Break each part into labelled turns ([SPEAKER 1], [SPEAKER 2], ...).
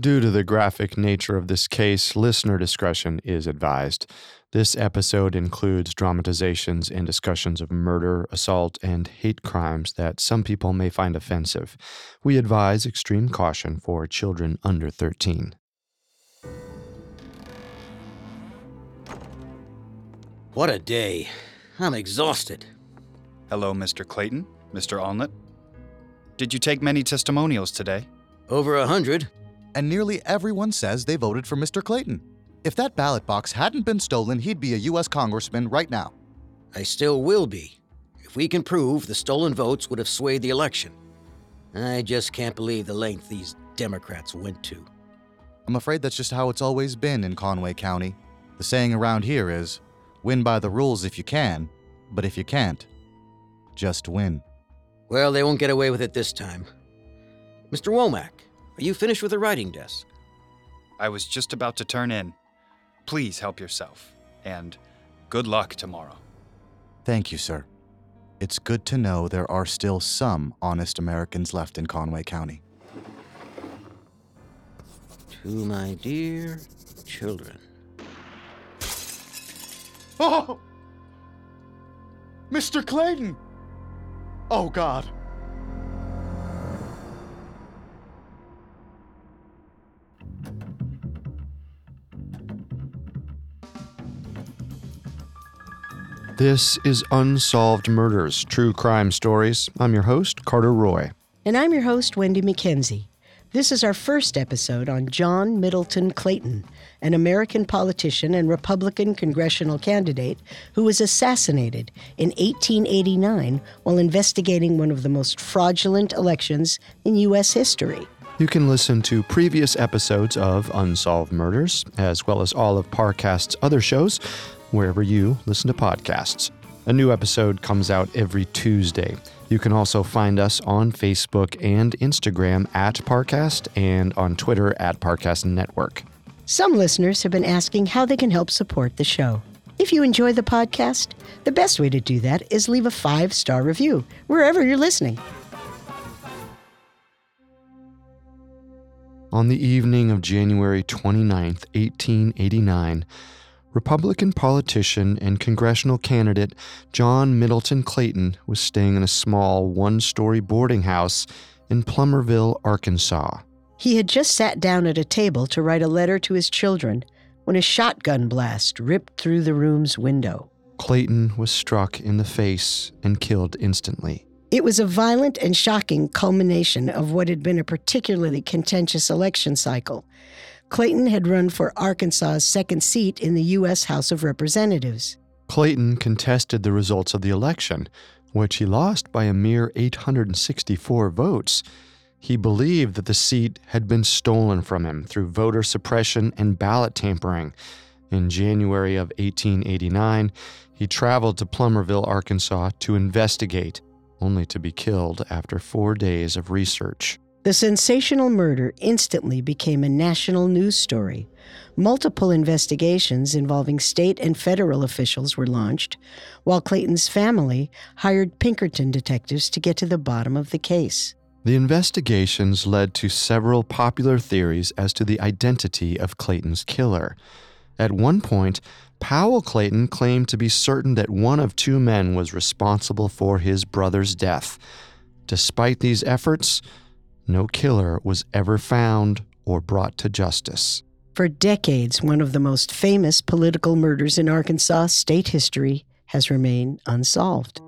[SPEAKER 1] Due to the graphic nature of this case, listener discretion is advised. This episode includes dramatizations and discussions of murder, assault, and hate crimes that some people may find offensive. We advise extreme caution for children under 13.
[SPEAKER 2] What a day. I'm exhausted.
[SPEAKER 3] Hello, Mr. Clayton, Mr. Onlet. Did you take many testimonials today?
[SPEAKER 2] Over a hundred.
[SPEAKER 4] And nearly everyone says they voted for Mr. Clayton. If that ballot box hadn't been stolen, he'd be a U.S. congressman right now.
[SPEAKER 2] I still will be. If we can prove the stolen votes would have swayed the election. I just can't believe the length these Democrats went to.
[SPEAKER 4] I'm afraid that's just how it's always been in Conway County. The saying around here is win by the rules if you can, but if you can't, just win.
[SPEAKER 2] Well, they won't get away with it this time. Mr. Womack, are you finished with the writing desk?
[SPEAKER 3] I was just about to turn in. Please help yourself. And good luck tomorrow.
[SPEAKER 4] Thank you, sir. It's good to know there are still some honest Americans left in Conway County.
[SPEAKER 2] To my dear children.
[SPEAKER 4] Oh! Mr. Clayton! Oh, God.
[SPEAKER 1] This is Unsolved Murders True Crime Stories. I'm your host, Carter Roy.
[SPEAKER 5] And I'm your host, Wendy McKenzie. This is our first episode on John Middleton Clayton, an American politician and Republican congressional candidate who was assassinated in 1889 while investigating one of the most fraudulent elections in U.S. history.
[SPEAKER 1] You can listen to previous episodes of Unsolved Murders, as well as all of Parcast's other shows, wherever you listen to podcasts. A new episode comes out every Tuesday. You can also find us on Facebook and Instagram at Parcast and on Twitter at Parcast Network.
[SPEAKER 5] Some listeners have been asking how they can help support the show. If you enjoy the podcast, the best way to do that is leave a five star review wherever you're listening.
[SPEAKER 1] On the evening of January 29, 1889, Republican politician and congressional candidate John Middleton Clayton was staying in a small one story boarding house in Plumerville, Arkansas.
[SPEAKER 5] He had just sat down at a table to write a letter to his children when a shotgun blast ripped through the room's window.
[SPEAKER 1] Clayton was struck in the face and killed instantly.
[SPEAKER 5] It was a violent and shocking culmination of what had been a particularly contentious election cycle. Clayton had run for Arkansas's second seat in the U.S. House of Representatives.
[SPEAKER 1] Clayton contested the results of the election, which he lost by a mere 864 votes. He believed that the seat had been stolen from him through voter suppression and ballot tampering. In January of 1889, he traveled to Plumerville, Arkansas to investigate, only to be killed after four days of research.
[SPEAKER 5] The sensational murder instantly became a national news story. Multiple investigations involving state and federal officials were launched, while Clayton's family hired Pinkerton detectives to get to the bottom of the case.
[SPEAKER 1] The investigations led to several popular theories as to the identity of Clayton's killer. At one point, Powell Clayton claimed to be certain that one of two men was responsible for his brother's death. Despite these efforts, no killer was ever found or brought to justice.
[SPEAKER 5] For decades, one of the most famous political murders in Arkansas state history has remained unsolved.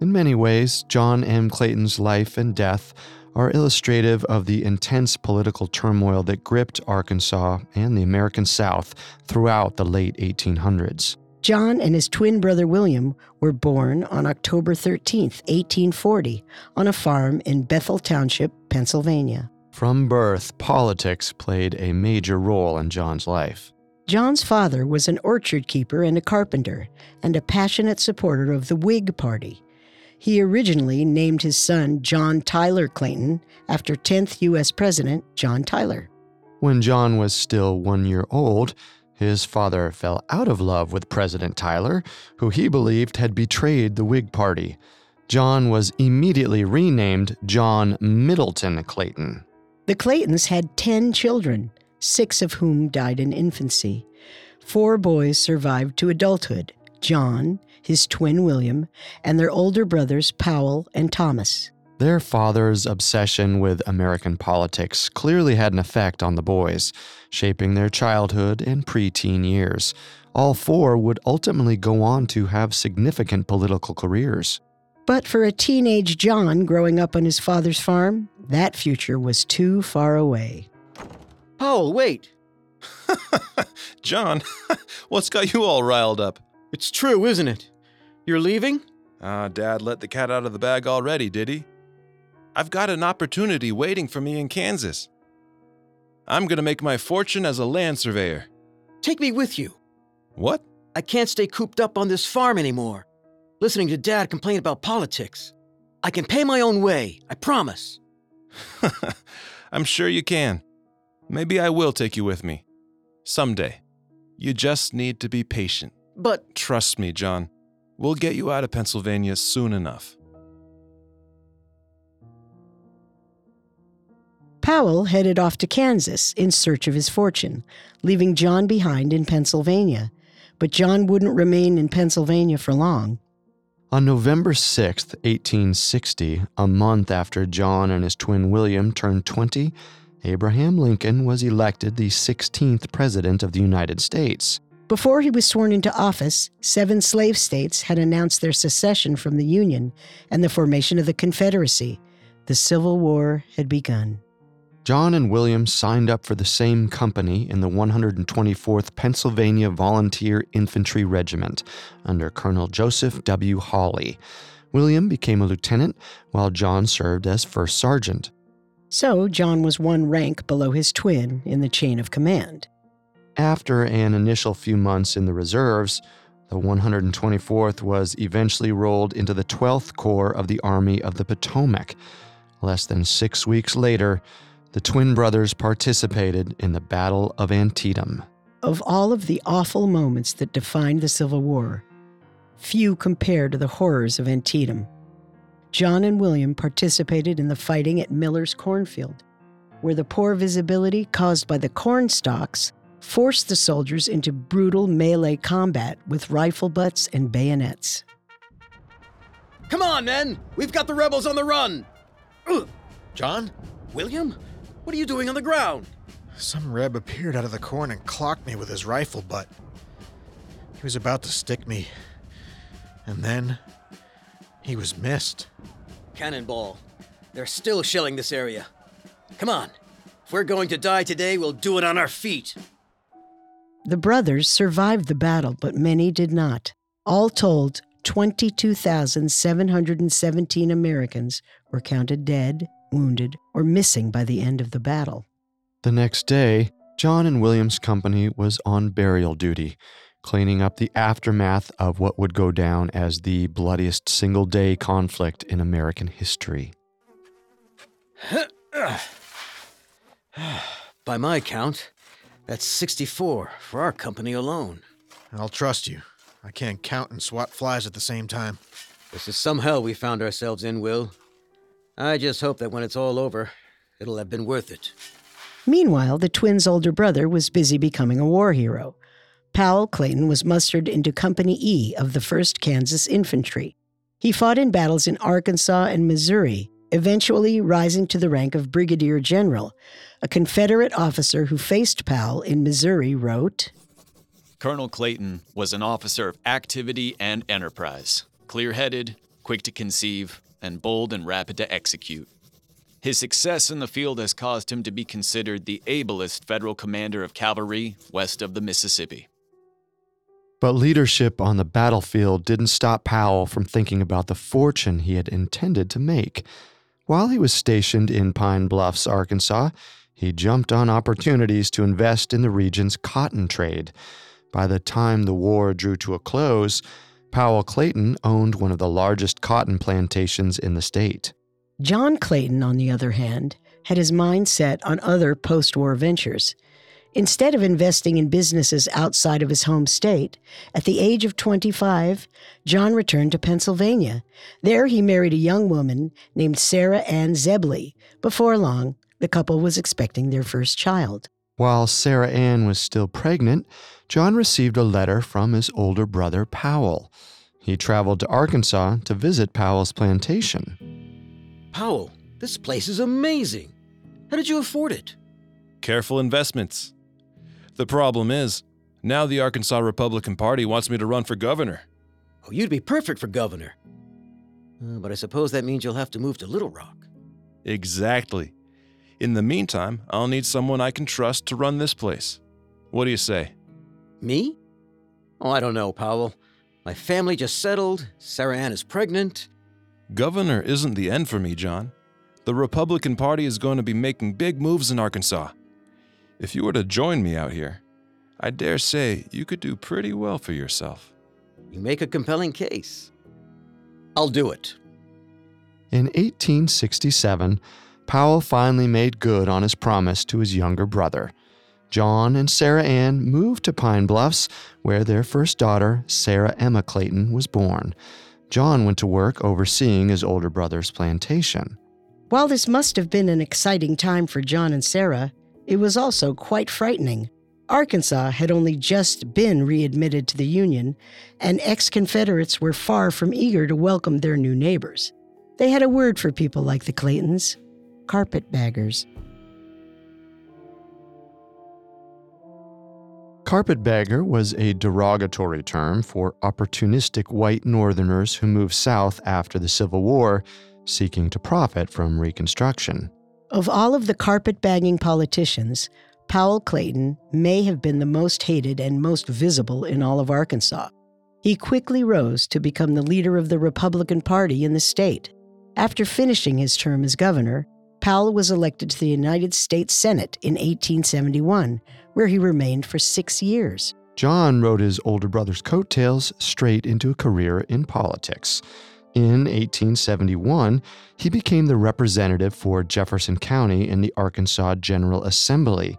[SPEAKER 1] In many ways, John M. Clayton's life and death are illustrative of the intense political turmoil that gripped Arkansas and the American South throughout the late 1800s.
[SPEAKER 5] John and his twin brother William were born on October 13, 1840, on a farm in Bethel Township, Pennsylvania.
[SPEAKER 1] From birth, politics played a major role in John's life.
[SPEAKER 5] John's father was an orchard keeper and a carpenter, and a passionate supporter of the Whig Party. He originally named his son John Tyler Clayton after 10th U.S. President John Tyler.
[SPEAKER 1] When John was still one year old, his father fell out of love with President Tyler, who he believed had betrayed the Whig Party. John was immediately renamed John Middleton Clayton.
[SPEAKER 5] The Claytons had 10 children, six of whom died in infancy. Four boys survived to adulthood John, his twin William, and their older brothers Powell and Thomas.
[SPEAKER 1] Their father's obsession with American politics clearly had an effect on the boys, shaping their childhood and preteen years. All four would ultimately go on to have significant political careers.
[SPEAKER 5] But for a teenage John growing up on his father's farm, that future was too far away.
[SPEAKER 2] Powell, wait.
[SPEAKER 6] John, what's got you all riled up?
[SPEAKER 2] It's true, isn't it? You're leaving?
[SPEAKER 6] Ah, Dad let the cat out of the bag already, did he? I've got an opportunity waiting for me in Kansas. I'm going to make my fortune as a land surveyor.
[SPEAKER 2] Take me with you.
[SPEAKER 6] What?
[SPEAKER 2] I can't stay cooped up on this farm anymore, listening to Dad complain about politics. I can pay my own way, I promise.
[SPEAKER 6] I'm sure you can. Maybe I will take you with me. Someday. You just need to be patient.
[SPEAKER 2] But
[SPEAKER 6] Trust me, John. We'll get you out of Pennsylvania soon enough.
[SPEAKER 5] Powell headed off to Kansas in search of his fortune, leaving John behind in Pennsylvania. But John wouldn't remain in Pennsylvania for long.
[SPEAKER 1] On November 6, 1860, a month after John and his twin William turned 20, Abraham Lincoln was elected the 16th President of the United States.
[SPEAKER 5] Before he was sworn into office, seven slave states had announced their secession from the Union and the formation of the Confederacy. The Civil War had begun.
[SPEAKER 1] John and William signed up for the same company in the 124th Pennsylvania Volunteer Infantry Regiment under Colonel Joseph W. Hawley. William became a lieutenant, while John served as first sergeant.
[SPEAKER 5] So John was one rank below his twin in the chain of command.
[SPEAKER 1] After an initial few months in the reserves, the 124th was eventually rolled into the 12th Corps of the Army of the Potomac. Less than six weeks later, the twin brothers participated in the Battle of Antietam.
[SPEAKER 5] Of all of the awful moments that defined the Civil War, few compare to the horrors of Antietam. John and William participated in the fighting at Miller's cornfield, where the poor visibility caused by the corn stalks forced the soldiers into brutal melee combat with rifle butts and bayonets.
[SPEAKER 2] come on, men! We've got the rebels on the run! Ugh.
[SPEAKER 7] John?
[SPEAKER 2] William? What are you doing on the ground?
[SPEAKER 7] Some reb appeared out of the corn and clocked me with his rifle butt. He was about to stick me. And then he was missed.
[SPEAKER 2] Cannonball. They're still shelling this area. Come on. If we're going to die today, we'll do it on our feet.
[SPEAKER 5] The brothers survived the battle, but many did not. All told, 22,717 Americans were counted dead, wounded, or missing by the end of the battle.
[SPEAKER 1] The next day, John and William's company was on burial duty, cleaning up the aftermath of what would go down as the bloodiest single day conflict in American history.
[SPEAKER 2] By my count, that's 64 for our company alone.
[SPEAKER 7] I'll trust you. I can't count and swat flies at the same time.
[SPEAKER 2] This is some hell we found ourselves in, Will. I just hope that when it's all over, it'll have been worth it.
[SPEAKER 5] Meanwhile, the twins' older brother was busy becoming a war hero. Powell Clayton was mustered into Company E of the 1st Kansas Infantry. He fought in battles in Arkansas and Missouri, eventually rising to the rank of Brigadier General. A Confederate officer who faced Powell in Missouri wrote,
[SPEAKER 8] Colonel Clayton was an officer of activity and enterprise, clear headed, quick to conceive, and bold and rapid to execute. His success in the field has caused him to be considered the ablest federal commander of cavalry west of the Mississippi.
[SPEAKER 1] But leadership on the battlefield didn't stop Powell from thinking about the fortune he had intended to make. While he was stationed in Pine Bluffs, Arkansas, he jumped on opportunities to invest in the region's cotton trade. By the time the war drew to a close, Powell Clayton owned one of the largest cotton plantations in the state.
[SPEAKER 5] John Clayton, on the other hand, had his mind set on other post war ventures. Instead of investing in businesses outside of his home state, at the age of 25, John returned to Pennsylvania. There he married a young woman named Sarah Ann Zebley. Before long, The couple was expecting their first child.
[SPEAKER 1] While Sarah Ann was still pregnant, John received a letter from his older brother Powell. He traveled to Arkansas to visit Powell's plantation.
[SPEAKER 2] Powell, this place is amazing. How did you afford it?
[SPEAKER 6] Careful investments. The problem is, now the Arkansas Republican Party wants me to run for governor.
[SPEAKER 2] Oh, you'd be perfect for governor. Uh, but I suppose that means you'll have to move to Little Rock.
[SPEAKER 6] Exactly. In the meantime, I'll need someone I can trust to run this place. What do you say?
[SPEAKER 2] Me? Oh, I don't know, Powell. My family just settled. Sarah Ann is pregnant.
[SPEAKER 6] Governor isn't the end for me, John. The Republican Party is going to be making big moves in Arkansas. If you were to join me out here, I dare say you could do pretty well for yourself.
[SPEAKER 2] You make a compelling case. I'll do it.
[SPEAKER 1] In 1867, Powell finally made good on his promise to his younger brother. John and Sarah Ann moved to Pine Bluffs, where their first daughter, Sarah Emma Clayton, was born. John went to work overseeing his older brother's plantation.
[SPEAKER 5] While this must have been an exciting time for John and Sarah, it was also quite frightening. Arkansas had only just been readmitted to the Union, and ex Confederates were far from eager to welcome their new neighbors. They had a word for people like the Claytons carpetbaggers.
[SPEAKER 1] Carpetbagger was a derogatory term for opportunistic white Northerners who moved south after the Civil War, seeking to profit from Reconstruction.
[SPEAKER 5] Of all of the carpetbagging politicians, Powell Clayton may have been the most hated and most visible in all of Arkansas. He quickly rose to become the leader of the Republican Party in the state. After finishing his term as governor, Powell was elected to the United States Senate in 1871, where he remained for six years.
[SPEAKER 1] John rode his older brother's coattails straight into a career in politics. In 1871, he became the representative for Jefferson County in the Arkansas General Assembly.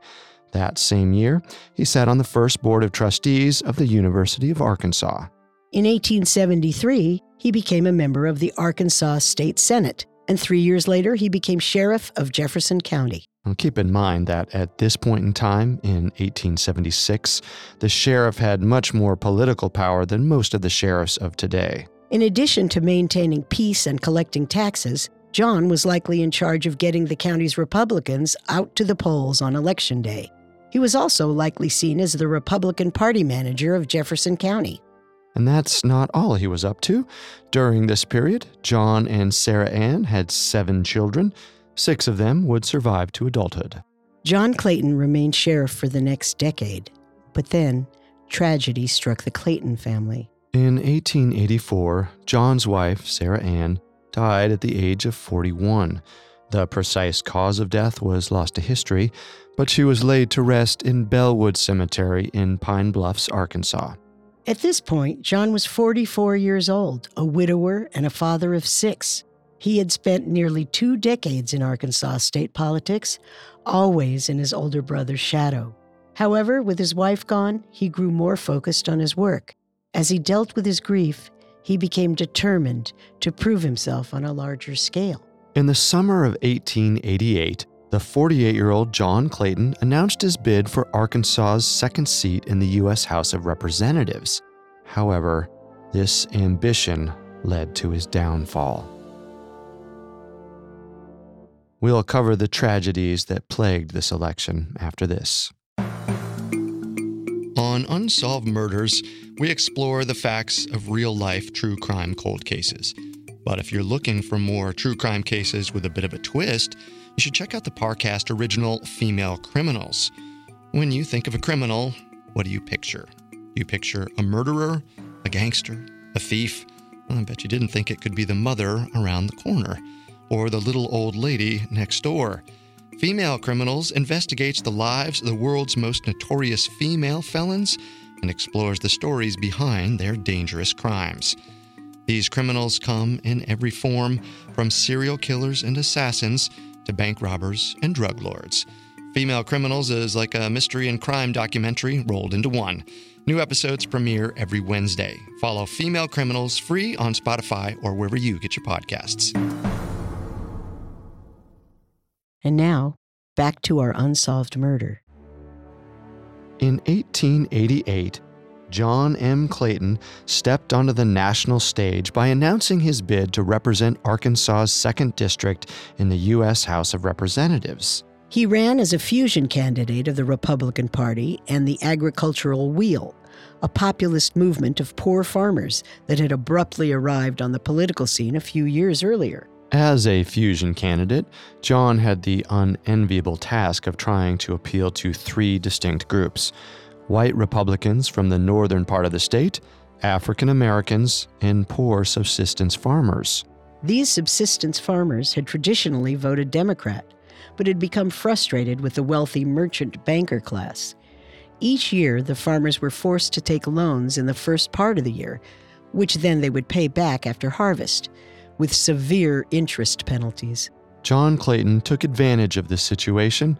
[SPEAKER 1] That same year, he sat on the first board of trustees of the University of Arkansas.
[SPEAKER 5] In 1873, he became a member of the Arkansas State Senate, and three years later, he became sheriff of Jefferson County.
[SPEAKER 1] Keep in mind that at this point in time, in 1876, the sheriff had much more political power than most of the sheriffs of today.
[SPEAKER 5] In addition to maintaining peace and collecting taxes, John was likely in charge of getting the county's Republicans out to the polls on Election Day. He was also likely seen as the Republican Party manager of Jefferson County.
[SPEAKER 1] And that's not all he was up to. During this period, John and Sarah Ann had seven children. Six of them would survive to adulthood.
[SPEAKER 5] John Clayton remained sheriff for the next decade, but then tragedy struck the Clayton family.
[SPEAKER 1] In 1884, John's wife, Sarah Ann, died at the age of 41. The precise cause of death was lost to history, but she was laid to rest in Bellwood Cemetery in Pine Bluffs, Arkansas.
[SPEAKER 5] At this point, John was 44 years old, a widower, and a father of six. He had spent nearly two decades in Arkansas state politics, always in his older brother's shadow. However, with his wife gone, he grew more focused on his work. As he dealt with his grief, he became determined to prove himself on a larger scale.
[SPEAKER 1] In the summer of 1888, the 48 year old John Clayton announced his bid for Arkansas's second seat in the U.S. House of Representatives. However, this ambition led to his downfall. We'll cover the tragedies that plagued this election after this. On Unsolved Murders, we explore the facts of real life true crime cold cases. But if you're looking for more true crime cases with a bit of a twist, you should check out the Parcast original Female Criminals. When you think of a criminal, what do you picture? You picture a murderer, a gangster, a thief. Well, I bet you didn't think it could be the mother around the corner or the little old lady next door. Female Criminals investigates the lives of the world's most notorious female felons and explores the stories behind their dangerous crimes. These criminals come in every form, from serial killers and assassins to bank robbers and drug lords. Female Criminals is like a mystery and crime documentary rolled into one. New episodes premiere every Wednesday. Follow Female Criminals free on Spotify or wherever you get your podcasts.
[SPEAKER 5] And now, back to our unsolved murder.
[SPEAKER 1] In 1888, John M. Clayton stepped onto the national stage by announcing his bid to represent Arkansas's 2nd District in the U.S. House of Representatives.
[SPEAKER 5] He ran as a fusion candidate of the Republican Party and the Agricultural Wheel, a populist movement of poor farmers that had abruptly arrived on the political scene a few years earlier.
[SPEAKER 1] As a fusion candidate, John had the unenviable task of trying to appeal to three distinct groups white Republicans from the northern part of the state, African Americans, and poor subsistence farmers.
[SPEAKER 5] These subsistence farmers had traditionally voted Democrat, but had become frustrated with the wealthy merchant banker class. Each year, the farmers were forced to take loans in the first part of the year, which then they would pay back after harvest, with severe interest penalties.
[SPEAKER 1] John Clayton took advantage of this situation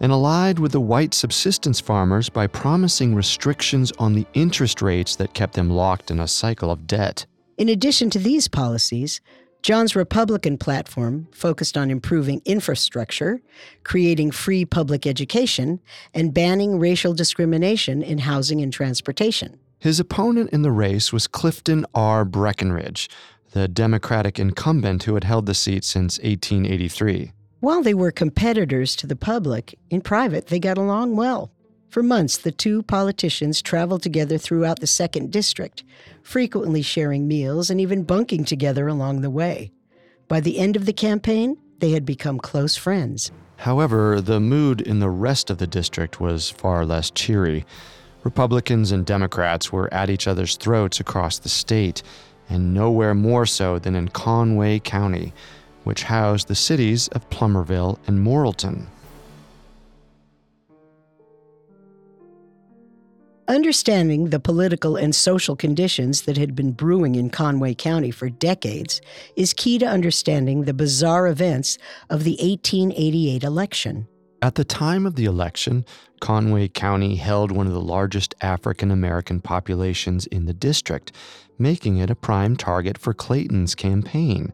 [SPEAKER 1] and allied with the white subsistence farmers by promising restrictions on the interest rates that kept them locked in a cycle of debt.
[SPEAKER 5] In addition to these policies, John's Republican platform focused on improving infrastructure, creating free public education, and banning racial discrimination in housing and transportation.
[SPEAKER 1] His opponent in the race was Clifton R. Breckinridge, the Democratic incumbent who had held the seat since 1883.
[SPEAKER 5] While they were competitors to the public, in private they got along well. For months, the two politicians traveled together throughout the second district, frequently sharing meals and even bunking together along the way. By the end of the campaign, they had become close friends.
[SPEAKER 1] However, the mood in the rest of the district was far less cheery. Republicans and Democrats were at each other's throats across the state, and nowhere more so than in Conway County, which housed the cities of Plumerville and Morrilton.
[SPEAKER 5] Understanding the political and social conditions that had been brewing in Conway County for decades is key to understanding the bizarre events of the 1888 election.
[SPEAKER 1] At the time of the election, Conway County held one of the largest African American populations in the district, making it a prime target for Clayton's campaign.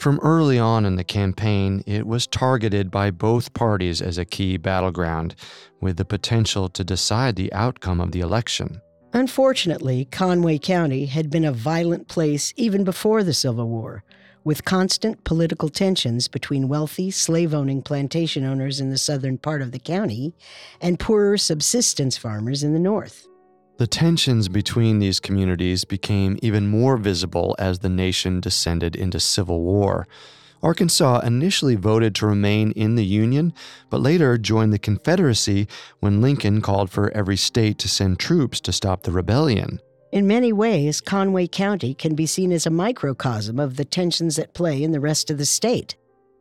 [SPEAKER 1] From early on in the campaign, it was targeted by both parties as a key battleground, with the potential to decide the outcome of the election.
[SPEAKER 5] Unfortunately, Conway County had been a violent place even before the Civil War, with constant political tensions between wealthy, slave owning plantation owners in the southern part of the county and poorer subsistence farmers in the north.
[SPEAKER 1] The tensions between these communities became even more visible as the nation descended into civil war. Arkansas initially voted to remain in the Union, but later joined the Confederacy when Lincoln called for every state to send troops to stop the rebellion.
[SPEAKER 5] In many ways, Conway County can be seen as a microcosm of the tensions at play in the rest of the state.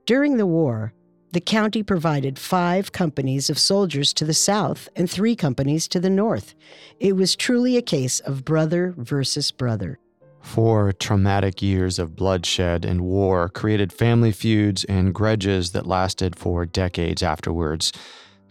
[SPEAKER 5] During the war, the county provided five companies of soldiers to the south and three companies to the north. It was truly a case of brother versus brother.
[SPEAKER 1] Four traumatic years of bloodshed and war created family feuds and grudges that lasted for decades afterwards.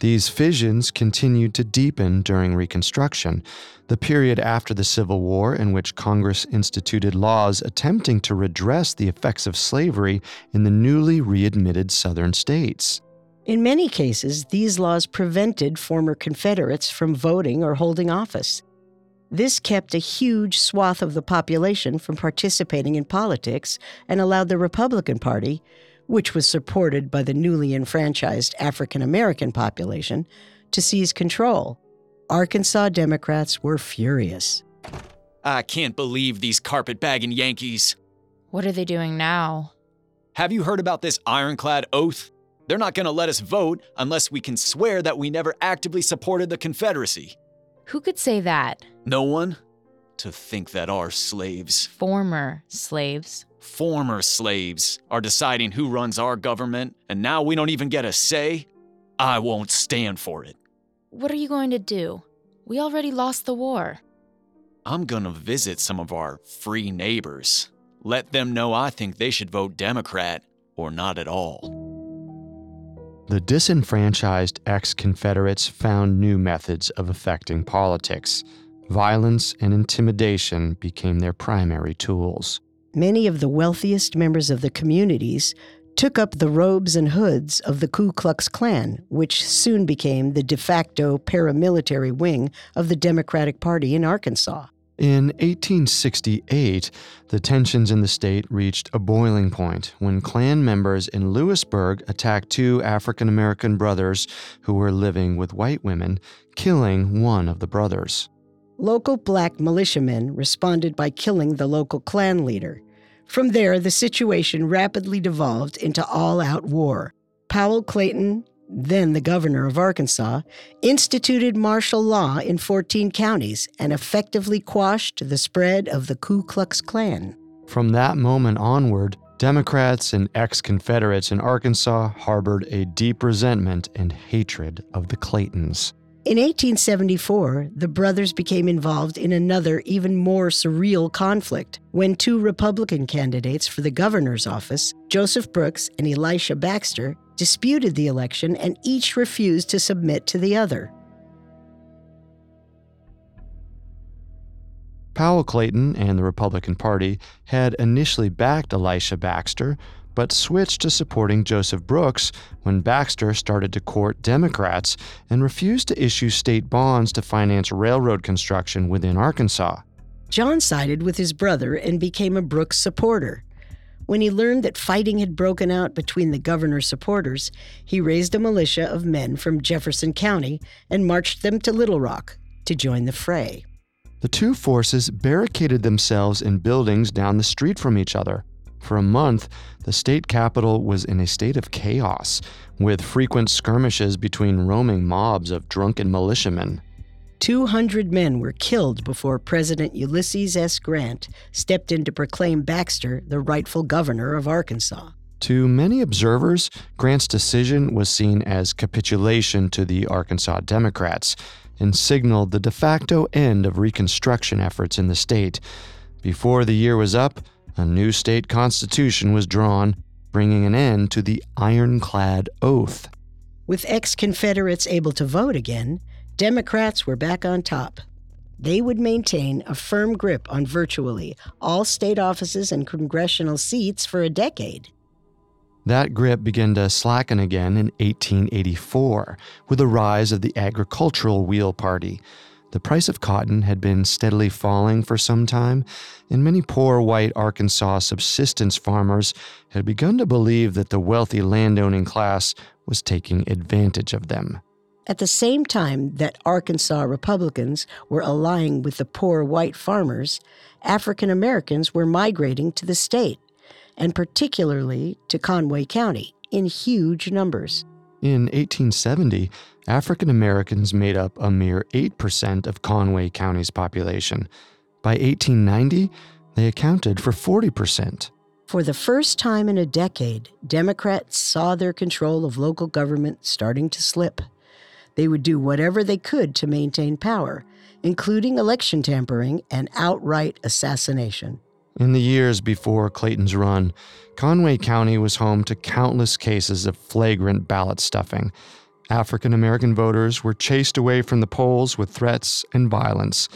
[SPEAKER 1] These fissions continued to deepen during Reconstruction, the period after the Civil War in which Congress instituted laws attempting to redress the effects of slavery in the newly readmitted Southern states.
[SPEAKER 5] In many cases, these laws prevented former Confederates from voting or holding office. This kept a huge swath of the population from participating in politics and allowed the Republican Party, which was supported by the newly enfranchised African American population, to seize control. Arkansas Democrats were furious.
[SPEAKER 8] I can't believe these carpetbagging Yankees.
[SPEAKER 9] What are they doing now?
[SPEAKER 8] Have you heard about this ironclad oath? They're not going to let us vote unless we can swear that we never actively supported the Confederacy.
[SPEAKER 9] Who could say that?
[SPEAKER 8] No one? To think that our slaves,
[SPEAKER 9] Former slaves.
[SPEAKER 8] Former slaves, are deciding who runs our government, and now we don't even get a say? I won't stand for it.
[SPEAKER 9] What are you going to do? We already lost the war.
[SPEAKER 8] I'm gonna visit some of our free neighbors. Let them know I think they should vote Democrat or not at all.
[SPEAKER 1] The disenfranchised ex Confederates found new methods of affecting politics. Violence and intimidation became their primary tools.
[SPEAKER 5] Many of the wealthiest members of the communities took up the robes and hoods of the Ku Klux Klan, which soon became the de facto paramilitary wing of the Democratic Party in Arkansas.
[SPEAKER 1] In 1868, the tensions in the state reached a boiling point when Klan members in Lewisburg attacked two African American brothers who were living with white women, killing one of the brothers.
[SPEAKER 5] Local black militiamen responded by killing the local Klan leader. From there, the situation rapidly devolved into all out war. Powell Clayton, then the governor of Arkansas, instituted martial law in 14 counties and effectively quashed the spread of the Ku Klux Klan.
[SPEAKER 1] From that moment onward, Democrats and ex Confederates in Arkansas harbored a deep resentment and hatred of the Claytons.
[SPEAKER 5] In 1874, the brothers became involved in another, even more surreal conflict when two Republican candidates for the governor's office, Joseph Brooks and Elisha Baxter, disputed the election and each refused to submit to the other.
[SPEAKER 1] Powell Clayton and the Republican Party had initially backed Elisha Baxter, but switched to supporting Joseph Brooks when Baxter started to court Democrats and refused to issue state bonds to finance railroad construction within Arkansas.
[SPEAKER 5] John sided with his brother and became a Brooks supporter. When he learned that fighting had broken out between the governor's supporters, he raised a militia of men from Jefferson County and marched them to Little Rock to join the fray.
[SPEAKER 1] The two forces barricaded themselves in buildings down the street from each other. For a month, the state capital was in a state of chaos, with frequent skirmishes between roaming mobs of drunken militiamen.
[SPEAKER 5] 200 men were killed before President Ulysses S. Grant stepped in to proclaim Baxter the rightful governor of Arkansas.
[SPEAKER 1] To many observers, Grant's decision was seen as capitulation to the Arkansas Democrats and signaled the de facto end of Reconstruction efforts in the state. Before the year was up, a new state constitution was drawn, bringing an end to the ironclad oath.
[SPEAKER 5] With ex Confederates able to vote again, Democrats were back on top. They would maintain a firm grip on virtually all state offices and congressional seats for a decade.
[SPEAKER 1] That grip began to slacken again in 1884 with the rise of the Agricultural Wheel Party. The price of cotton had been steadily falling for some time, and many poor white Arkansas subsistence farmers had begun to believe that the wealthy landowning class was taking advantage of them.
[SPEAKER 5] At the same time that Arkansas Republicans were allying with the poor white farmers, African Americans were migrating to the state, and particularly to Conway County, in huge numbers.
[SPEAKER 1] In 1870, African Americans made up a mere 8% of Conway County's population. By 1890, they accounted for 40%.
[SPEAKER 5] For the first time in a decade, Democrats saw their control of local government starting to slip. They would do whatever they could to maintain power, including election tampering and outright assassination.
[SPEAKER 1] In the years before Clayton's run, Conway County was home to countless cases of flagrant ballot stuffing. African American voters were chased away from the polls with threats and violence.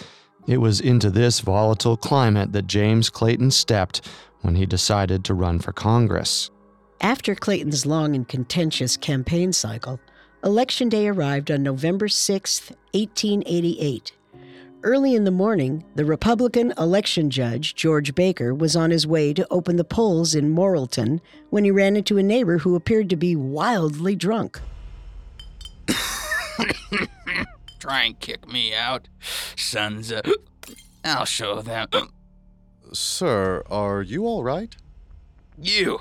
[SPEAKER 1] It was into this volatile climate that James Clayton stepped when he decided to run for Congress.
[SPEAKER 5] After Clayton's long and contentious campaign cycle, Election Day arrived on November 6, 1888. Early in the morning, the Republican election judge, George Baker, was on his way to open the polls in Morrilton when he ran into a neighbor who appeared to be wildly drunk.
[SPEAKER 10] Try and kick me out, sons of. I'll show them.
[SPEAKER 4] Sir, are you all right?
[SPEAKER 10] You!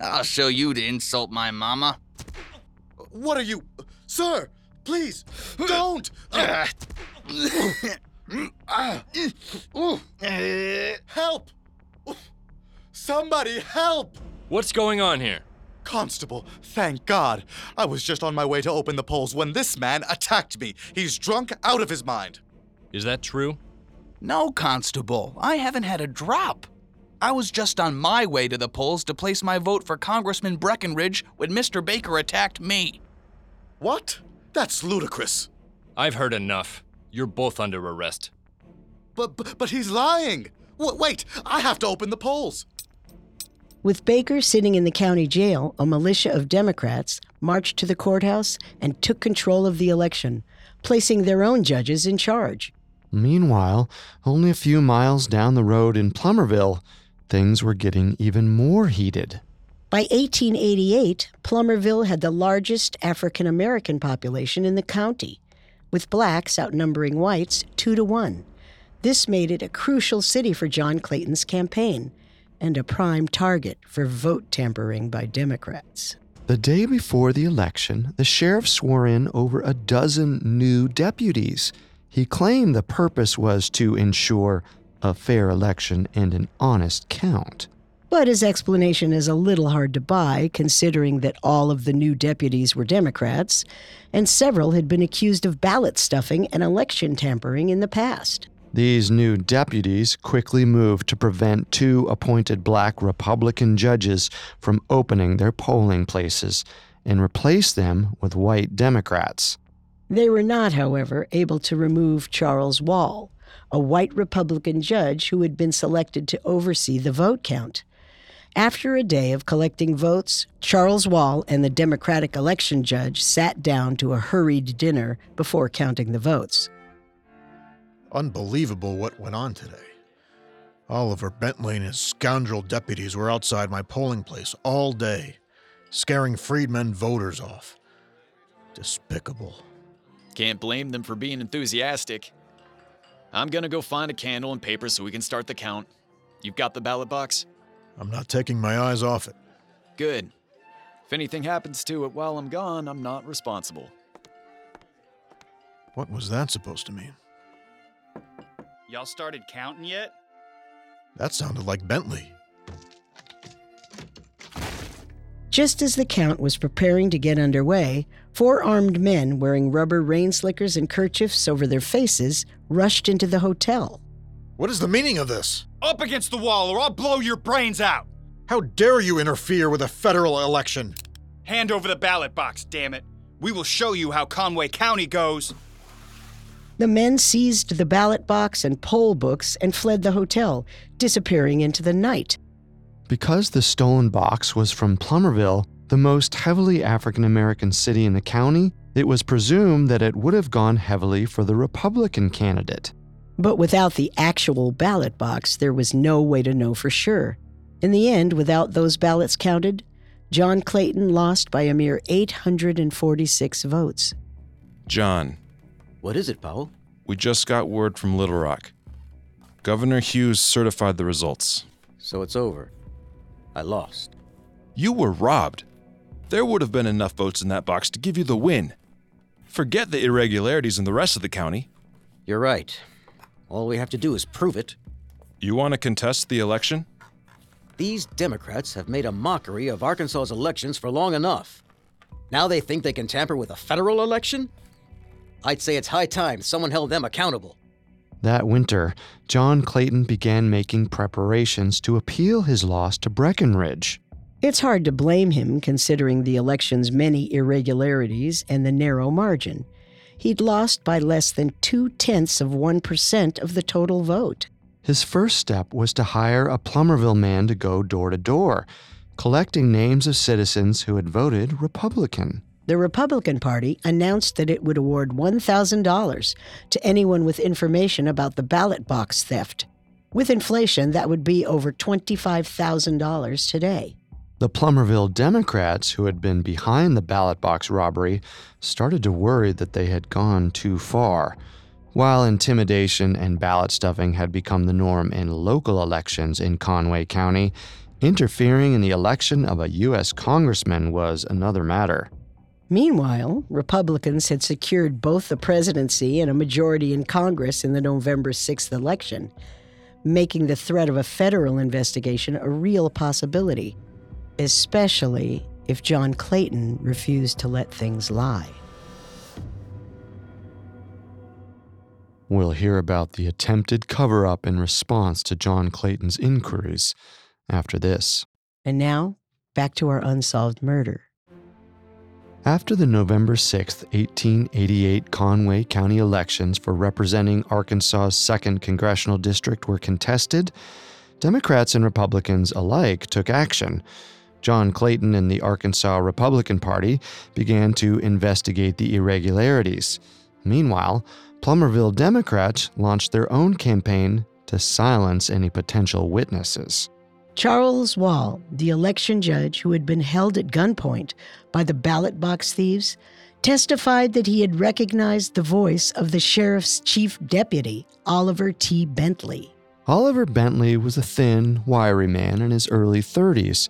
[SPEAKER 10] I'll show you to insult my mama.
[SPEAKER 4] What are you. Sir, please, don't! help! Somebody help!
[SPEAKER 11] What's going on here?
[SPEAKER 4] Constable, thank God. I was just on my way to open the polls when this man attacked me. He's drunk out of his mind.
[SPEAKER 11] Is that true?
[SPEAKER 10] No, Constable. I haven't had a drop. I was just on my way to the polls to place my vote for Congressman Breckinridge when Mr. Baker attacked me.
[SPEAKER 4] What? That's ludicrous.
[SPEAKER 11] I've heard enough. You're both under arrest.
[SPEAKER 4] But but, but he's lying. W- wait, I have to open the polls.
[SPEAKER 5] With Baker sitting in the county jail, a militia of Democrats marched to the courthouse and took control of the election, placing their own judges in charge.
[SPEAKER 1] Meanwhile, only a few miles down the road in Plumerville, things were getting even more heated.
[SPEAKER 5] By 1888, Plumerville had the largest African American population in the county, with blacks outnumbering whites two to one. This made it a crucial city for John Clayton's campaign and a prime target for vote tampering by Democrats.
[SPEAKER 1] The day before the election, the sheriff swore in over a dozen new deputies. He claimed the purpose was to ensure a fair election and an honest count.
[SPEAKER 5] But his explanation is a little hard to buy, considering that all of the new deputies were Democrats, and several had been accused of ballot stuffing and election tampering in the past.
[SPEAKER 1] These new deputies quickly moved to prevent two appointed black Republican judges from opening their polling places and replace them with white Democrats.
[SPEAKER 5] They were not, however, able to remove Charles Wall, a white Republican judge who had been selected to oversee the vote count. After a day of collecting votes, Charles Wall and the Democratic election judge sat down to a hurried dinner before counting the votes.
[SPEAKER 7] Unbelievable what went on today. Oliver Bentley and his scoundrel deputies were outside my polling place all day, scaring freedmen voters off. Despicable.
[SPEAKER 8] Can't blame them for being enthusiastic. I'm gonna go find a candle and paper so we can start the count. You've got the ballot box?
[SPEAKER 7] I'm not taking my eyes off it.
[SPEAKER 8] Good. If anything happens to it while I'm gone, I'm not responsible.
[SPEAKER 7] What was that supposed to mean?
[SPEAKER 3] Y'all started counting yet?
[SPEAKER 7] That sounded like Bentley.
[SPEAKER 5] Just as the count was preparing to get underway, four armed men wearing rubber rain slickers and kerchiefs over their faces rushed into the hotel.
[SPEAKER 7] What is the meaning of this?
[SPEAKER 3] Up against the wall or I'll blow your brains out!
[SPEAKER 7] How dare you interfere with a federal election?
[SPEAKER 3] Hand over the ballot box, damn it. We will show you how Conway County goes.
[SPEAKER 5] The men seized the ballot box and poll books and fled the hotel, disappearing into the night.
[SPEAKER 1] Because the stolen box was from Plumerville, the most heavily African American city in the county, it was presumed that it would have gone heavily for the Republican candidate.
[SPEAKER 5] But without the actual ballot box, there was no way to know for sure. In the end, without those ballots counted, John Clayton lost by a mere 846 votes.
[SPEAKER 6] John,
[SPEAKER 2] What is it, Powell?
[SPEAKER 6] we just got word from Little Rock. Governor Hughes certified the results.
[SPEAKER 2] So it's over. I lost.
[SPEAKER 6] You were robbed. There would have been enough votes in that box to give you the win. Forget the irregularities in the rest of the county.
[SPEAKER 2] You're right. All we have to do is prove it.
[SPEAKER 6] You want to contest the election?
[SPEAKER 2] These Democrats have made a mockery of Arkansas's elections for long enough. Now they think they can tamper with a federal election? I'd say it's high time someone held them accountable.
[SPEAKER 1] That winter, John Clayton began making preparations to appeal his loss to Breckinridge.
[SPEAKER 5] It's hard to blame him considering the election's many irregularities and the narrow margin. He'd lost by less than two tenths of 1% of the total vote.
[SPEAKER 1] His first step was to hire a Plumerville man to go door to door, collecting names of citizens who had voted Republican.
[SPEAKER 5] The Republican Party announced that it would award $1,000 to anyone with information about the ballot box theft. With inflation, that would be over $25,000 today.
[SPEAKER 1] The Plumerville Democrats, who had been behind the ballot box robbery, started to worry that they had gone too far. While intimidation and ballot stuffing had become the norm in local elections in Conway County, interfering in the election of a U.S. congressman was another matter.
[SPEAKER 5] Meanwhile, Republicans had secured both the presidency and a majority in Congress in the November 6th election, making the threat of a federal investigation a real possibility, especially if John Clayton refused to let things lie.
[SPEAKER 1] We'll hear about the attempted cover up in response to John Clayton's inquiries after this.
[SPEAKER 5] And now, back to our unsolved murder.
[SPEAKER 1] After the November 6, 1888 Conway County elections for representing Arkansas's 2nd Congressional District were contested, Democrats and Republicans alike took action. John Clayton and the Arkansas Republican Party began to investigate the irregularities. Meanwhile, Plumerville Democrats launched their own campaign to silence any potential witnesses.
[SPEAKER 5] Charles Wall, the election judge who had been held at gunpoint by the ballot box thieves, testified that he had recognized the voice of the sheriff's chief deputy, Oliver T. Bentley.
[SPEAKER 1] Oliver Bentley was a thin, wiry man in his early 30s.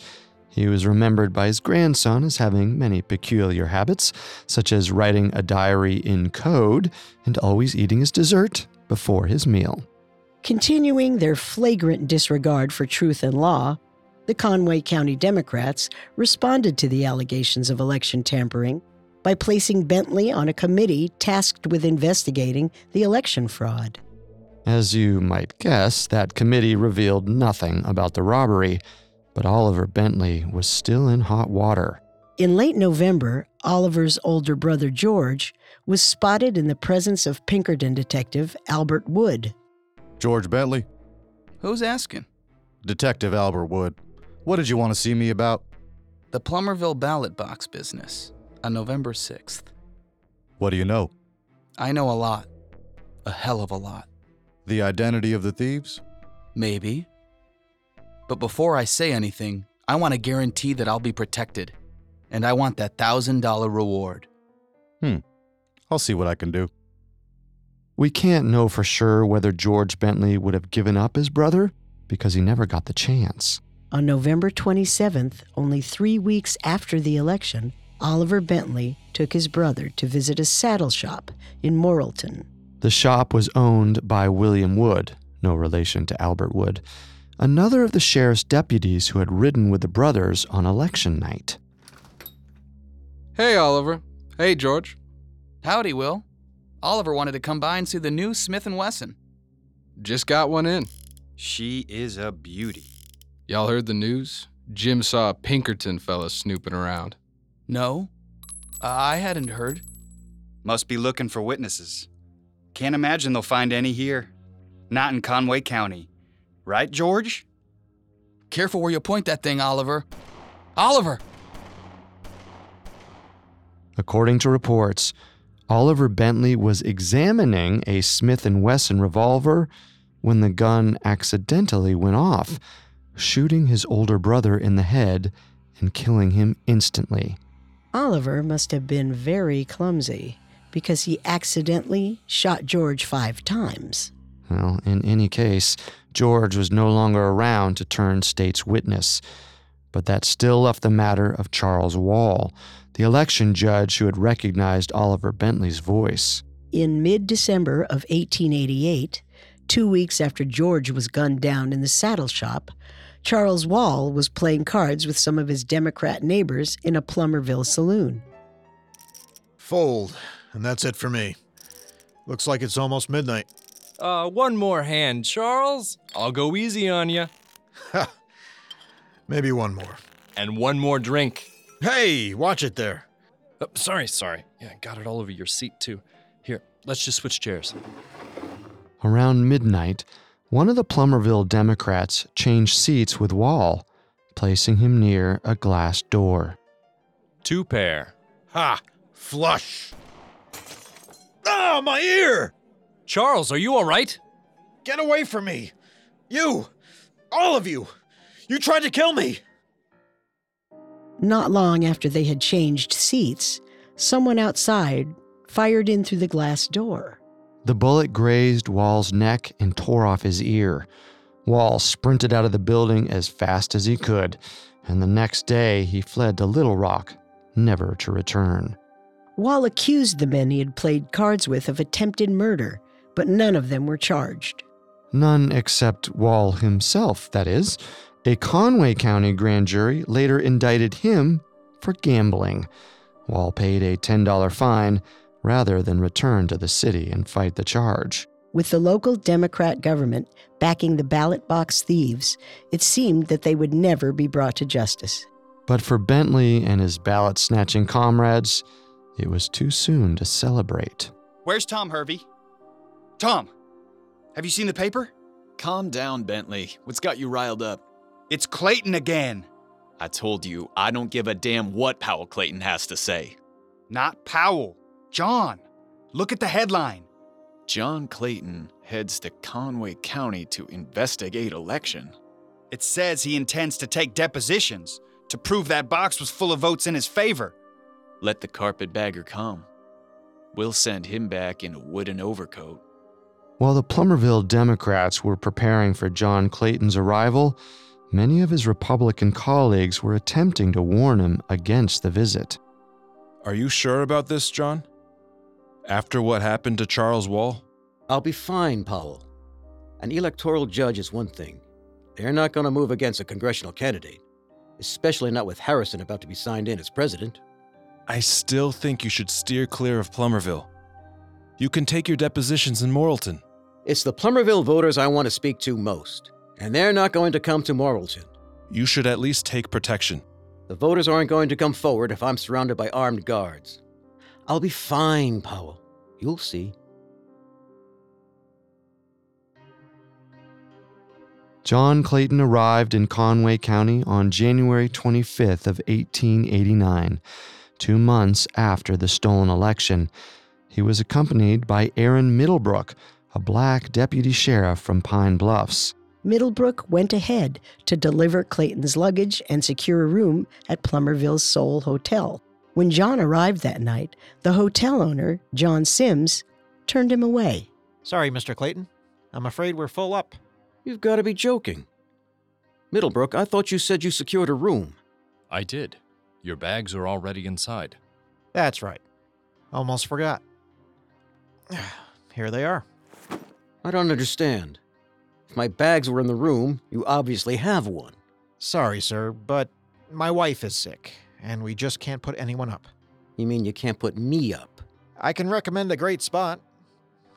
[SPEAKER 1] He was remembered by his grandson as having many peculiar habits, such as writing a diary in code and always eating his dessert before his meal.
[SPEAKER 5] Continuing their flagrant disregard for truth and law, the Conway County Democrats responded to the allegations of election tampering by placing Bentley on a committee tasked with investigating the election fraud.
[SPEAKER 1] As you might guess, that committee revealed nothing about the robbery, but Oliver Bentley was still in hot water.
[SPEAKER 5] In late November, Oliver's older brother George was spotted in the presence of Pinkerton detective Albert Wood.
[SPEAKER 4] George Bentley,
[SPEAKER 10] Who's asking?
[SPEAKER 4] Detective Albert Wood. What did you want to see me about?
[SPEAKER 10] The Plumerville ballot box business on November 6th.
[SPEAKER 4] What do you know?
[SPEAKER 10] I know a lot. A hell of a lot.
[SPEAKER 4] The identity of the thieves?
[SPEAKER 10] Maybe. But before I say anything, I want to guarantee that I'll be protected. And I want that $1,000 reward.
[SPEAKER 4] Hmm. I'll see what I can do.
[SPEAKER 1] We can't know for sure whether George Bentley would have given up his brother because he never got the chance.
[SPEAKER 5] On November 27th, only three weeks after the election, Oliver Bentley took his brother to visit a saddle shop in Morrilton.
[SPEAKER 1] The shop was owned by William Wood, no relation to Albert Wood, another of the sheriff's deputies who had ridden with the brothers on election night.
[SPEAKER 12] Hey, Oliver. Hey, George.
[SPEAKER 10] Howdy, Will. Oliver wanted to come by and see the new Smith & Wesson.
[SPEAKER 12] Just got one in.
[SPEAKER 3] She is a beauty.
[SPEAKER 12] Y'all heard the news? Jim saw a Pinkerton fella snooping around.
[SPEAKER 10] No, uh, I hadn't heard.
[SPEAKER 3] Must be looking for witnesses. Can't imagine they'll find any here. Not in Conway County. Right, George?
[SPEAKER 10] Careful where you point that thing, Oliver. Oliver!
[SPEAKER 1] According to reports, Oliver Bentley was examining a Smith & Wesson revolver when the gun accidentally went off, shooting his older brother in the head and killing him instantly.
[SPEAKER 5] Oliver must have been very clumsy because he accidentally shot George five times.
[SPEAKER 1] Well, in any case, George was no longer around to turn state's witness. But that still left the matter of Charles Wall, the election judge who had recognized Oliver Bentley's voice.
[SPEAKER 5] In mid December of 1888, two weeks after George was gunned down in the saddle shop, Charles Wall was playing cards with some of his Democrat neighbors in a Plumerville saloon.
[SPEAKER 7] Fold, and that's it for me. Looks like it's almost midnight.
[SPEAKER 11] Uh, one more hand, Charles. I'll go easy on you.
[SPEAKER 7] Ha! Maybe one more.
[SPEAKER 11] And one more drink.
[SPEAKER 7] Hey, watch it there.
[SPEAKER 11] Oh, sorry, sorry. Yeah, I got it all over your seat, too. Here, let's just switch chairs.
[SPEAKER 1] Around midnight, one of the Plumerville Democrats changed seats with Wall, placing him near a glass door.
[SPEAKER 11] Two pair.
[SPEAKER 7] Ha! Flush! Ah, my ear!
[SPEAKER 11] Charles, are you all right?
[SPEAKER 7] Get away from me! You! All of you! You tried to kill me!
[SPEAKER 5] Not long after they had changed seats, someone outside fired in through the glass door.
[SPEAKER 1] The bullet grazed Wall's neck and tore off his ear. Wall sprinted out of the building as fast as he could, and the next day he fled to Little Rock, never to return.
[SPEAKER 5] Wall accused the men he had played cards with of attempted murder, but none of them were charged.
[SPEAKER 1] None except Wall himself, that is. A Conway County grand jury later indicted him for gambling. Wall paid a $10 fine rather than return to the city and fight the charge.
[SPEAKER 5] With the local Democrat government backing the ballot box thieves, it seemed that they would never be brought to justice.
[SPEAKER 1] But for Bentley and his ballot snatching comrades, it was too soon to celebrate.
[SPEAKER 3] Where's Tom Hervey? Tom, have you seen the paper?
[SPEAKER 8] Calm down, Bentley. What's got you riled up?
[SPEAKER 3] It's Clayton again.
[SPEAKER 8] I told you, I don't give a damn what Powell Clayton has to say.
[SPEAKER 3] Not Powell. John. Look at the headline.
[SPEAKER 8] John Clayton heads to Conway County to investigate election.
[SPEAKER 3] It says he intends to take depositions to prove that box was full of votes in his favor.
[SPEAKER 8] Let the carpetbagger come. We'll send him back in a wooden overcoat.
[SPEAKER 1] While the Plumerville Democrats were preparing for John Clayton's arrival, many of his Republican colleagues were attempting to warn him against the visit.
[SPEAKER 6] Are you sure about this, John? After what happened to Charles Wall?
[SPEAKER 2] I'll be fine, Powell. An electoral judge is one thing. They're not going to move against a congressional candidate, especially not with Harrison about to be signed in as president.
[SPEAKER 6] I still think you should steer clear of Plumerville. You can take your depositions in Morrilton.
[SPEAKER 2] It's the Plumerville voters I want to speak to most, and they're not going to come to Morrilton.
[SPEAKER 6] You should at least take protection.
[SPEAKER 2] The voters aren't going to come forward if I'm surrounded by armed guards. I'll be fine, Powell. You'll see.
[SPEAKER 1] John Clayton arrived in Conway County on January 25th of 1889, two months after the stolen election. He was accompanied by Aaron Middlebrook, a black deputy sheriff from Pine Bluffs.
[SPEAKER 5] Middlebrook went ahead to deliver Clayton's luggage and secure a room at Plumerville's Soul Hotel. When John arrived that night, the hotel owner, John Sims, turned him away.
[SPEAKER 13] Sorry, Mr. Clayton. I'm afraid we're full up.
[SPEAKER 2] You've got to be joking. Middlebrook, I thought you said you secured a room.
[SPEAKER 11] I did. Your bags are already inside.
[SPEAKER 13] That's right. Almost forgot. Here they are.
[SPEAKER 2] I don't understand. If my bags were in the room, you obviously have one.
[SPEAKER 13] Sorry, sir, but my wife is sick, and we just can't put anyone up.
[SPEAKER 2] You mean you can't put me up?
[SPEAKER 13] I can recommend a great spot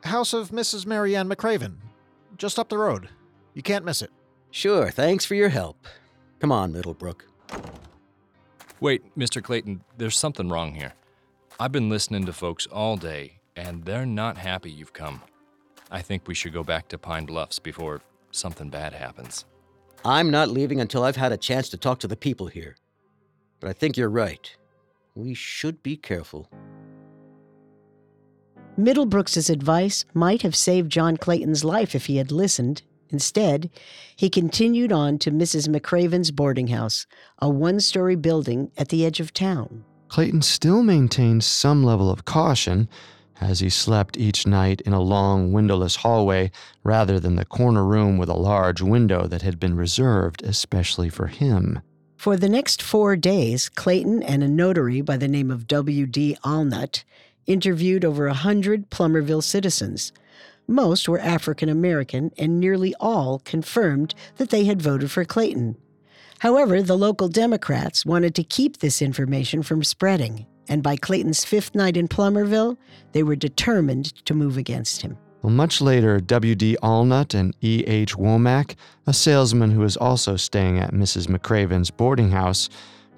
[SPEAKER 13] House of Mrs. Marianne McCraven, just up the road. You can't miss it.
[SPEAKER 2] Sure, thanks for your help. Come on, Middlebrook.
[SPEAKER 11] Wait, Mr. Clayton, there's something wrong here. I've been listening to folks all day, and they're not happy you've come. I think we should go back to Pine Bluffs before something bad happens.
[SPEAKER 2] I'm not leaving until I've had a chance to talk to the people here. But I think you're right. We should be careful.
[SPEAKER 5] Middlebrooks' advice might have saved John Clayton's life if he had listened. Instead, he continued on to Mrs. McCraven's boarding house, a one story building at the edge of town.
[SPEAKER 1] Clayton still maintained some level of caution as he slept each night in a long windowless hallway rather than the corner room with a large window that had been reserved especially for him.
[SPEAKER 5] For the next four days, Clayton and a notary by the name of W.D. Allnut interviewed over a hundred Plumerville citizens. Most were African American, and nearly all confirmed that they had voted for Clayton. However, the local Democrats wanted to keep this information from spreading, and by Clayton's fifth night in Plumerville, they were determined to move against him.
[SPEAKER 1] Well, much later, W.D. Allnut and E.H. Womack, a salesman who was also staying at Mrs. McCraven's boarding house,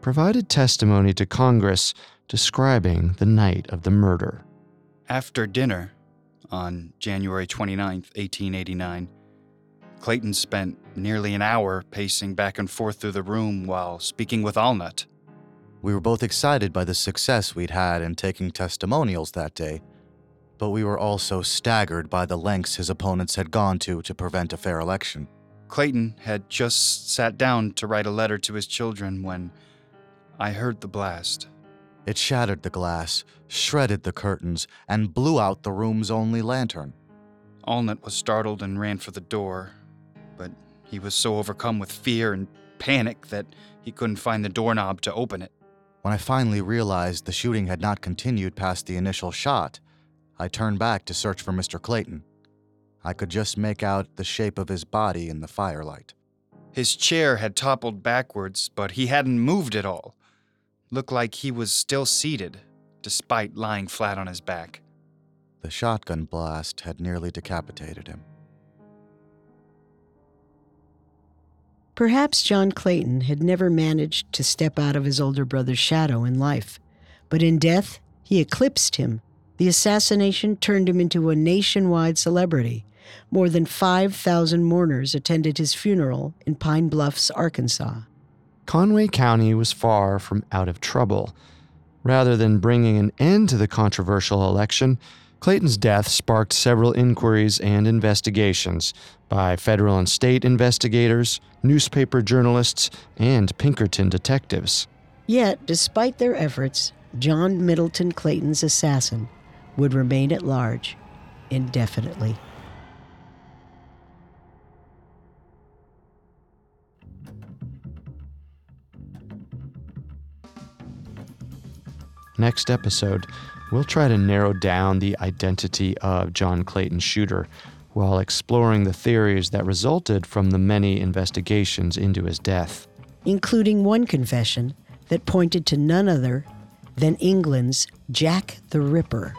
[SPEAKER 1] provided testimony to Congress describing the night of the murder.
[SPEAKER 3] After dinner, on January 29, 1889, Clayton spent nearly an hour pacing back and forth through the room while speaking with Allnut.
[SPEAKER 4] We were both excited by the success we'd had in taking testimonials that day, but we were also staggered by the lengths his opponents had gone to to prevent a fair election.
[SPEAKER 3] Clayton had just sat down to write a letter to his children when I heard the blast.
[SPEAKER 4] It shattered the glass, shredded the curtains, and blew out the room's only lantern.
[SPEAKER 3] Allnut was startled and ran for the door, but he was so overcome with fear and panic that he couldn't find the doorknob to open it.
[SPEAKER 4] When I finally realized the shooting had not continued past the initial shot, I turned back to search for Mr. Clayton. I could just make out the shape of his body in the firelight.
[SPEAKER 3] His chair had toppled backwards, but he hadn't moved at all. Looked like he was still seated, despite lying flat on his back.
[SPEAKER 4] The shotgun blast had nearly decapitated him.
[SPEAKER 5] Perhaps John Clayton had never managed to step out of his older brother's shadow in life, but in death, he eclipsed him. The assassination turned him into a nationwide celebrity, More than 5,000 mourners attended his funeral in Pine Bluffs, Arkansas.
[SPEAKER 1] Conway County was far from out of trouble. Rather than bringing an end to the controversial election, Clayton's death sparked several inquiries and investigations by federal and state investigators, newspaper journalists, and Pinkerton detectives.
[SPEAKER 5] Yet, despite their efforts, John Middleton Clayton's assassin would remain at large indefinitely.
[SPEAKER 1] Next episode, we'll try to narrow down the identity of John Clayton's shooter while exploring the theories that resulted from the many investigations into his death.
[SPEAKER 5] including one confession that pointed to none other than England's Jack the Ripper.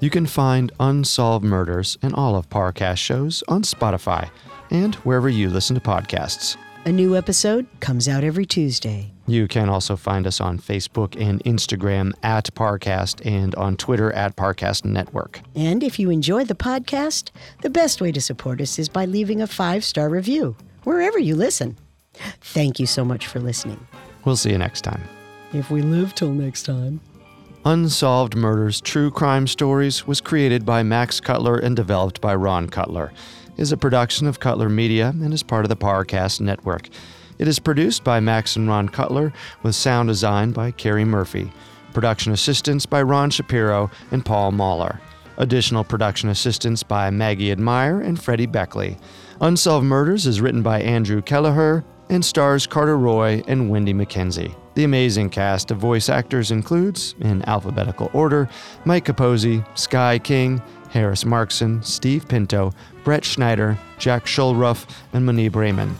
[SPEAKER 1] You can find Unsolved Murders and all of Parcast shows on Spotify and wherever you listen to podcasts.
[SPEAKER 5] A new episode comes out every Tuesday.
[SPEAKER 1] You can also find us on Facebook and Instagram at Parcast and on Twitter at Parcast Network.
[SPEAKER 5] And if you enjoy the podcast, the best way to support us is by leaving a five star review wherever you listen. Thank you so much for listening.
[SPEAKER 1] We'll see you next time.
[SPEAKER 5] If we live till next time.
[SPEAKER 1] Unsolved Murders True Crime Stories was created by Max Cutler and developed by Ron Cutler. Is a production of Cutler Media and is part of the Parcast Network. It is produced by Max and Ron Cutler with sound design by Carrie Murphy. Production assistance by Ron Shapiro and Paul Mahler. Additional production assistance by Maggie Admire and Freddie Beckley. Unsolved Murders is written by Andrew Kelleher and stars Carter Roy and Wendy McKenzie. The amazing cast of voice actors includes, in alphabetical order, Mike Capozzi, Sky King, Harris Markson, Steve Pinto, Brett Schneider, Jack Schulruff, and Manib Raymond.